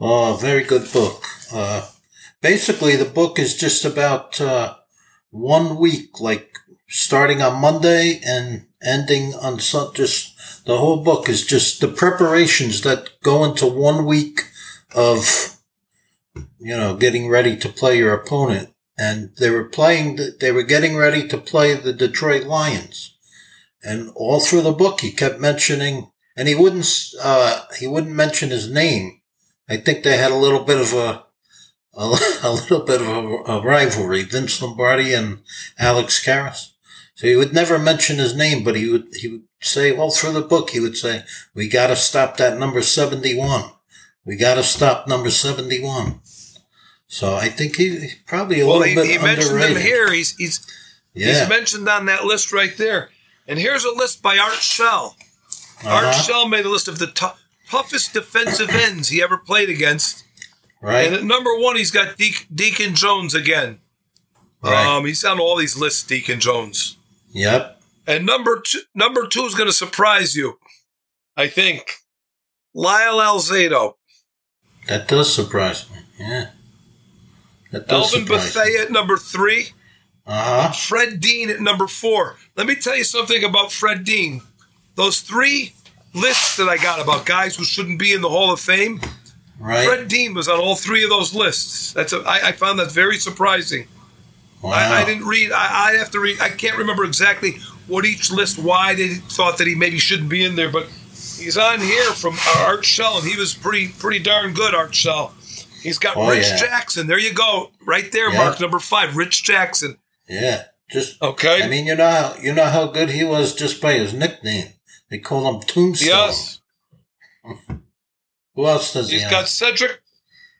Oh, very good book. Uh, basically, the book is just about uh, one week, like starting on Monday and ending on Sun. Just the whole book is just the preparations that go into one week of, you know, getting ready to play your opponent. And they were playing. The, they were getting ready to play the Detroit Lions, and all through the book, he kept mentioning, and he wouldn't. Uh, he wouldn't mention his name. I think they had a little bit of a a, a little bit of a, a rivalry, Vince Lombardi and Alex Karras. So he would never mention his name, but he would he would say all through the book he would say, "We got to stop that number seventy one. We got to stop number seventy one." So I think he probably a Well, little he, bit he mentioned underrated. him here. He's he's Yeah. he's mentioned on that list right there. And here's a list by Art Shell. Art Uh-huh. Shell made a list of the tou- toughest defensive ends he ever played against. Right. And at number one, he's got De- Deacon Jones again. Right. Um, he's on all these lists, Deacon Jones. yep. And number two, number two is going to surprise you, I think. Lyle Alzado, That does surprise me. Yeah. That does Elvin surprise me. Bethea at number three, Uh huh. Fred Dean at number four. Let me tell you something about Fred Dean. Those three lists that I got about guys who shouldn't be in the Hall of Fame, Right. Fred Dean was on all three of those lists. That's a, I, I found that very surprising. wow. I, I didn't read. I, I have to read. I can't remember exactly what each list why they thought that he maybe shouldn't be in there, but he's on here from Art Shell, and he was pretty pretty darn good. Art Shell. He's got Oh, Rich yeah. Jackson. There you go. Right there, Yeah. Mark. Number five, Rich Jackson. Yeah. Just Okay. I mean, you know how you know how good he was just by his nickname. They call him Tombstone. yes. Who else does he He's got Cedric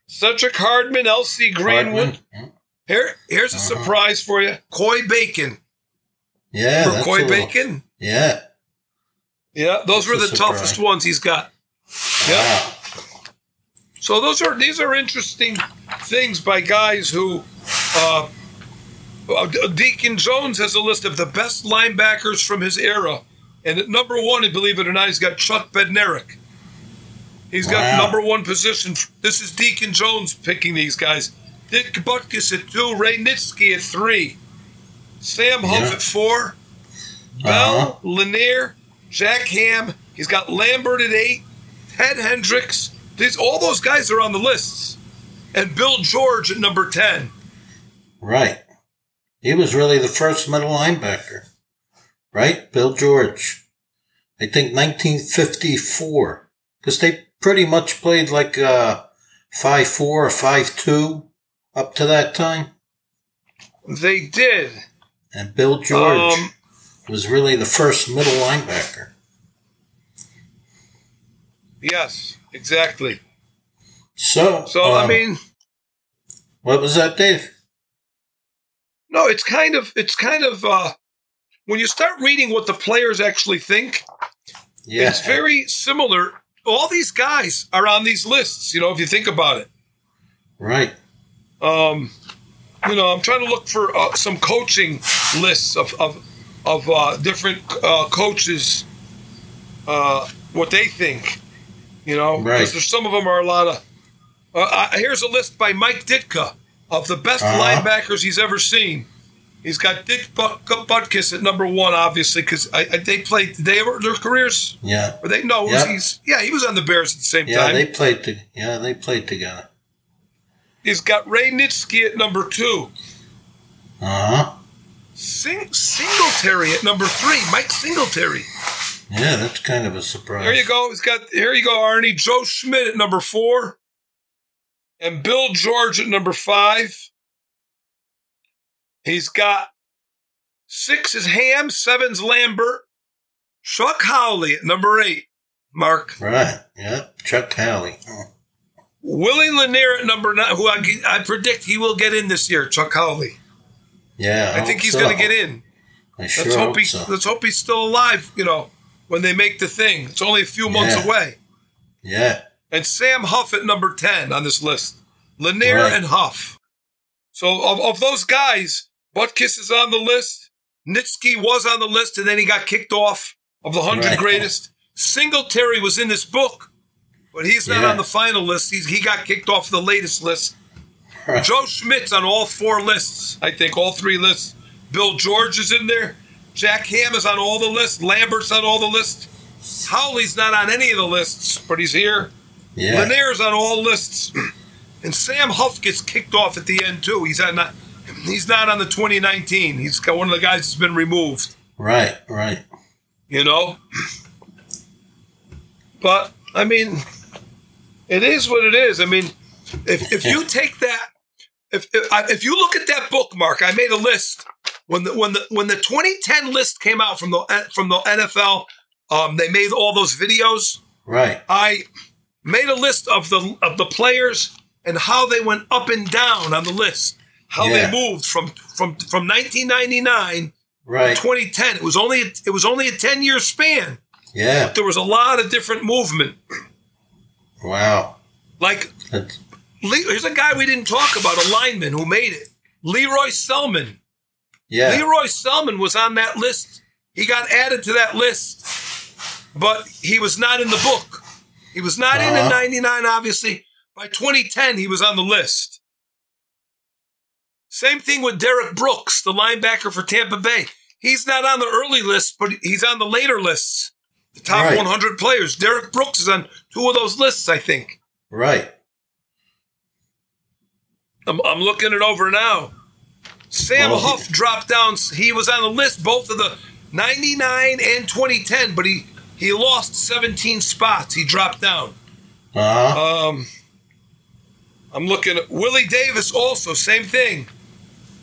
Cedric Hardman, L.C. Greenwood. Hardman? Here, here's a Uh-huh. surprise for you. Coy Bacon. Yeah, For Coy little- Bacon? Yeah. Yeah, those That's were the surprise. toughest ones he's got. Yeah. Wow. So those are these are interesting things by guys who. Uh, Uh, Deacon Jones has a list of the best linebackers from his era, and at number one, believe it or not, he's got Chuck Bednarik. He's got Wow. number one position. This is Deacon Jones picking these guys. Dick Butkus at two, Ray Nitschke at three, Sam Huff Yeah. at four, Bell, uh-huh. Lanier, Jack Ham. He's got Lambert at eight, Ted Hendricks. These all those guys are on the lists, and Bill George at number ten. Right. He was really the first middle linebacker. Right? Bill George. I think 1954. Because they pretty much played like uh, 5'4 or 5'2 up to that time. They did. And Bill George Um, was really the first middle linebacker. Yes, exactly. So, So I um, mean, what was that, Dave? No, it's kind of it's kind of uh, when you start reading what the players actually think, Yeah. it's very similar. All these guys are on these lists. You know, if you think about it. right. Um, you know, I'm trying to look for uh, some coaching lists of of, of uh, different uh, coaches, uh, what they think. You know, Right. because there's some of them are a lot of. Uh, uh, here's a list by Mike Ditka of the best Uh-huh. linebackers he's ever seen. He's got Dick But- Butkus at number one, obviously, because I, I, they played. They were their careers. Yeah. Or they no, Yeah. he's yeah, he was on the Bears at the same Yeah, time. they played. To, yeah, they played together. he's got Ray Nitschke at number two. Uh huh. Sing- Singletary at number three, Mike Singletary. Yeah, that's kind of a surprise. There you go. He's got here you go, Arnie. Joe Schmidt at number four, and Bill George at number five. He's got six is Ham, seven's Lambert, Chuck Howley at number eight. Mark Right. Yeah. Chuck Howley. Oh, Willie Lanier at number nine, who I, I predict he will get in this year. Chuck Howley. Yeah. I think hope he's so. going to get in. I sure Let's hope hope he. so. Let's hope he's still alive. You know, when they make the thing, it's only a few months Yeah. away. Yeah. And Sam Huff at number ten on this list. Lanier Right. and Huff. So of, of those guys, Butkus is on the list. Nitschke was on the list, and then he got kicked off of the hundred Right. greatest. Singletary was in this book, but he's not Yeah. on the final list. He's, he got kicked off the latest list. Right. Joe Schmidt's on all four lists. I think all three lists. Bill George is in there. Jack Ham is on all the lists. Lambert's on all the lists. Howley's not on any of the lists, but he's here. Yeah. Lanier's on all lists. And Sam Huff gets kicked off at the end too. He's on not he's not on the 2019. He's got one of the guys that's been removed. Right. Right. You know? But I mean, it is what it is. I mean, if if you take that if if, if you look at that bookmark, I made a list when the when the when the 2010 list came out from the from the NFL. Um, they made all those videos. Right. I made a list of the of the players and how they went up and down on the list. How Yeah. they moved from from from 1999 Right. to 2010. It was only it was only a 10 year span. Yeah. There was a lot of different movement. Wow. Like That's, here's a guy we didn't talk about, a lineman who made it. Lee Roy Selmon. yeah. Lee Roy Selmon was on that list. He got added to that list, but he was not in the book. He was not in in Uh-huh. 99, obviously. By 2010, he was on the list. Same thing with Derrick Brooks, the linebacker for Tampa Bay. He's not on the early list, but he's on the later lists. The top Right. 100 players. Derrick Brooks is on two of those lists, I think. Right. I'm, I'm looking it over now. Sam Well, he- Huff dropped down. He was on the list both of the 99 and 2010, but he, he lost 17 spots. He dropped down. Uh huh. Um, I'm looking at Willie Davis also, same thing.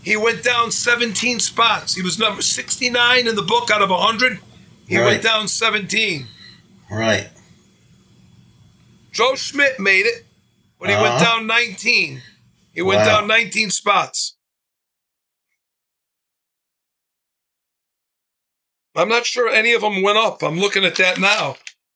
He went down 17 spots. He was number 69 in the book out of 100. He Right. went down 17. Right. Joe Schmidt made it, but he went Uh-huh. down 19. He went Wow. down 19 spots. I'm not sure any of them went up. I'm looking at that now.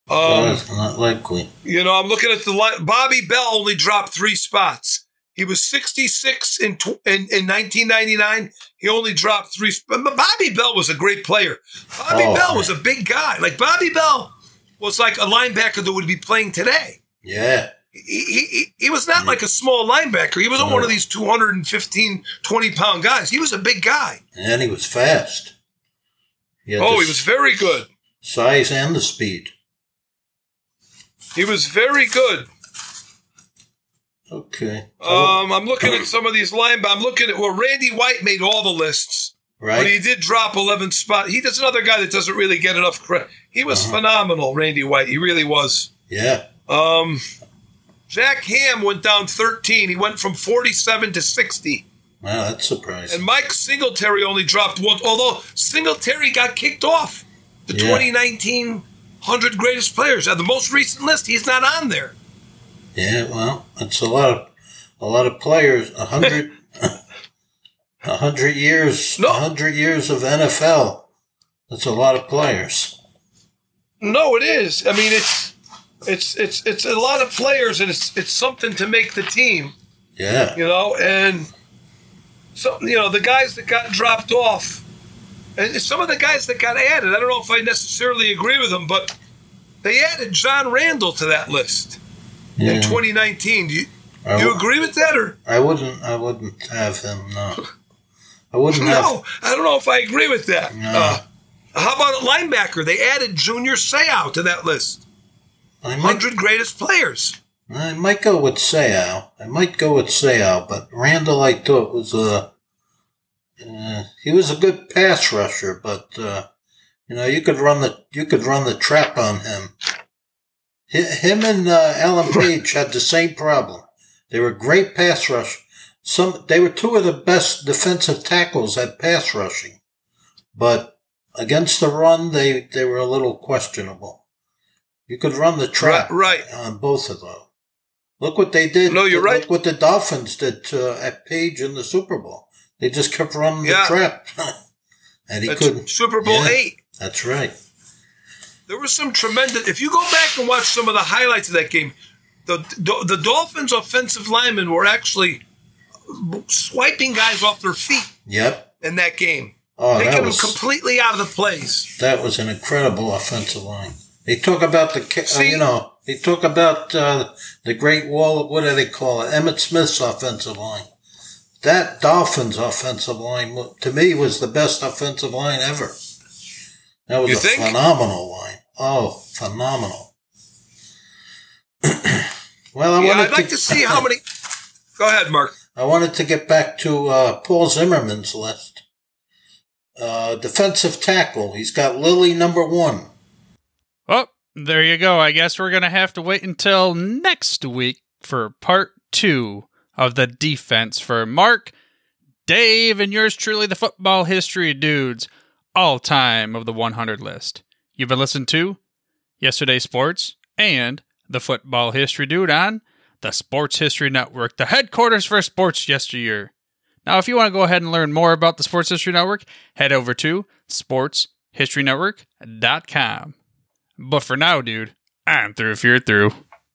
Um, not likely. You know, I'm looking at the. Bobby Bell only dropped three spots. He was 66 in tw- in, in 1999. He only dropped three. sp- Bobby Bell was a great player. Bobby Oh, Bell was a big guy. Like Bobby Bell was like a linebacker that would be playing today. Yeah. He, he, he- was not like a small linebacker. He wasn't one of these 215, 20 pound guys. He was a big guy. And he was fast. He Oh, he was very good. size and the speed. He was very good. Okay. Um, I'm looking at some of these linebackers. I'm looking at well, Randy White made all the lists. right. But he did drop 11 spot. He does another guy that doesn't really get enough credit. He was Uh-huh. phenomenal, Randy White. He really was. yeah. Um, Jack Ham went down 13. He went from 47 to 60. Wow, that's surprising. And Mike Singletary only dropped one, although Singletary got kicked off the Yeah. 2019 100 greatest players. On the most recent list, he's not on there. Yeah, well, it's a lot of a lot of players. A hundred, a hundred years. No. A hundred years of NFL. That's a lot of players. No, it is. I mean, it's it's it's it's a lot of players, and it's it's something to make the team. Yeah. you know, and so you know the guys that got dropped off, and some of the guys that got added. I don't know if I necessarily agree with them, but they added John Randle to that list in 2019. Do you, do you agree with that, or I wouldn't. I wouldn't have him. No. I wouldn't have. no? I don't know if I agree with that. No. Uh, how about a linebacker? They added Junior Seau to that list. Might. 100 greatest players. I might go with Seau. I might go with Seau, but Randle, I thought was a. Uh, he was a good pass rusher, but uh, you know you could run the you could run the trap on him. Hi- Him and uh, Alan Page had the same problem. They were great pass rush. Some they were two of the best defensive tackles at pass rushing, but against the run they they were a little questionable. You could run the trap Right, right. on both of those. Look what they did. No, you're right. Look what the Dolphins did to, at Page in the Super Bowl. They just kept running Yeah. the trap, and he That's couldn't. Super Bowl Yeah. eight. That's right. There was some tremendous. If you go back and watch some of the highlights of that game, the the Dolphins' offensive linemen were actually swiping guys off their feet Yep. in that game, Oh, taking that them completely out of the plays. that was an incredible offensive line. They talk about the, uh, you know, they talk about uh, the Great Wall. What do they call it? Emmitt Smith's offensive line. That Dolphins offensive line, to me, was the best offensive line ever. That was You a think? phenomenal line. Oh, phenomenal. well, I Yeah, wanted I'd like to see how many. Go ahead, Mark. I wanted to get back to uh, Paul Zimmerman's list. Uh, defensive tackle. He's got Lilly number one. There you go. I guess we're going to have to wait until next week for part two of the defense for Mark, Dave, and yours truly, the football history dudes, all time of the 100 list. You've been listening to Yesterday Sports and the Football History Dude on the Sports History Network, the headquarters for sports yesteryear. Now, if you want to go ahead and learn more about the Sports History Network, head over to sportshistorynetwork.com. But for now, dude, I'm through if you're through.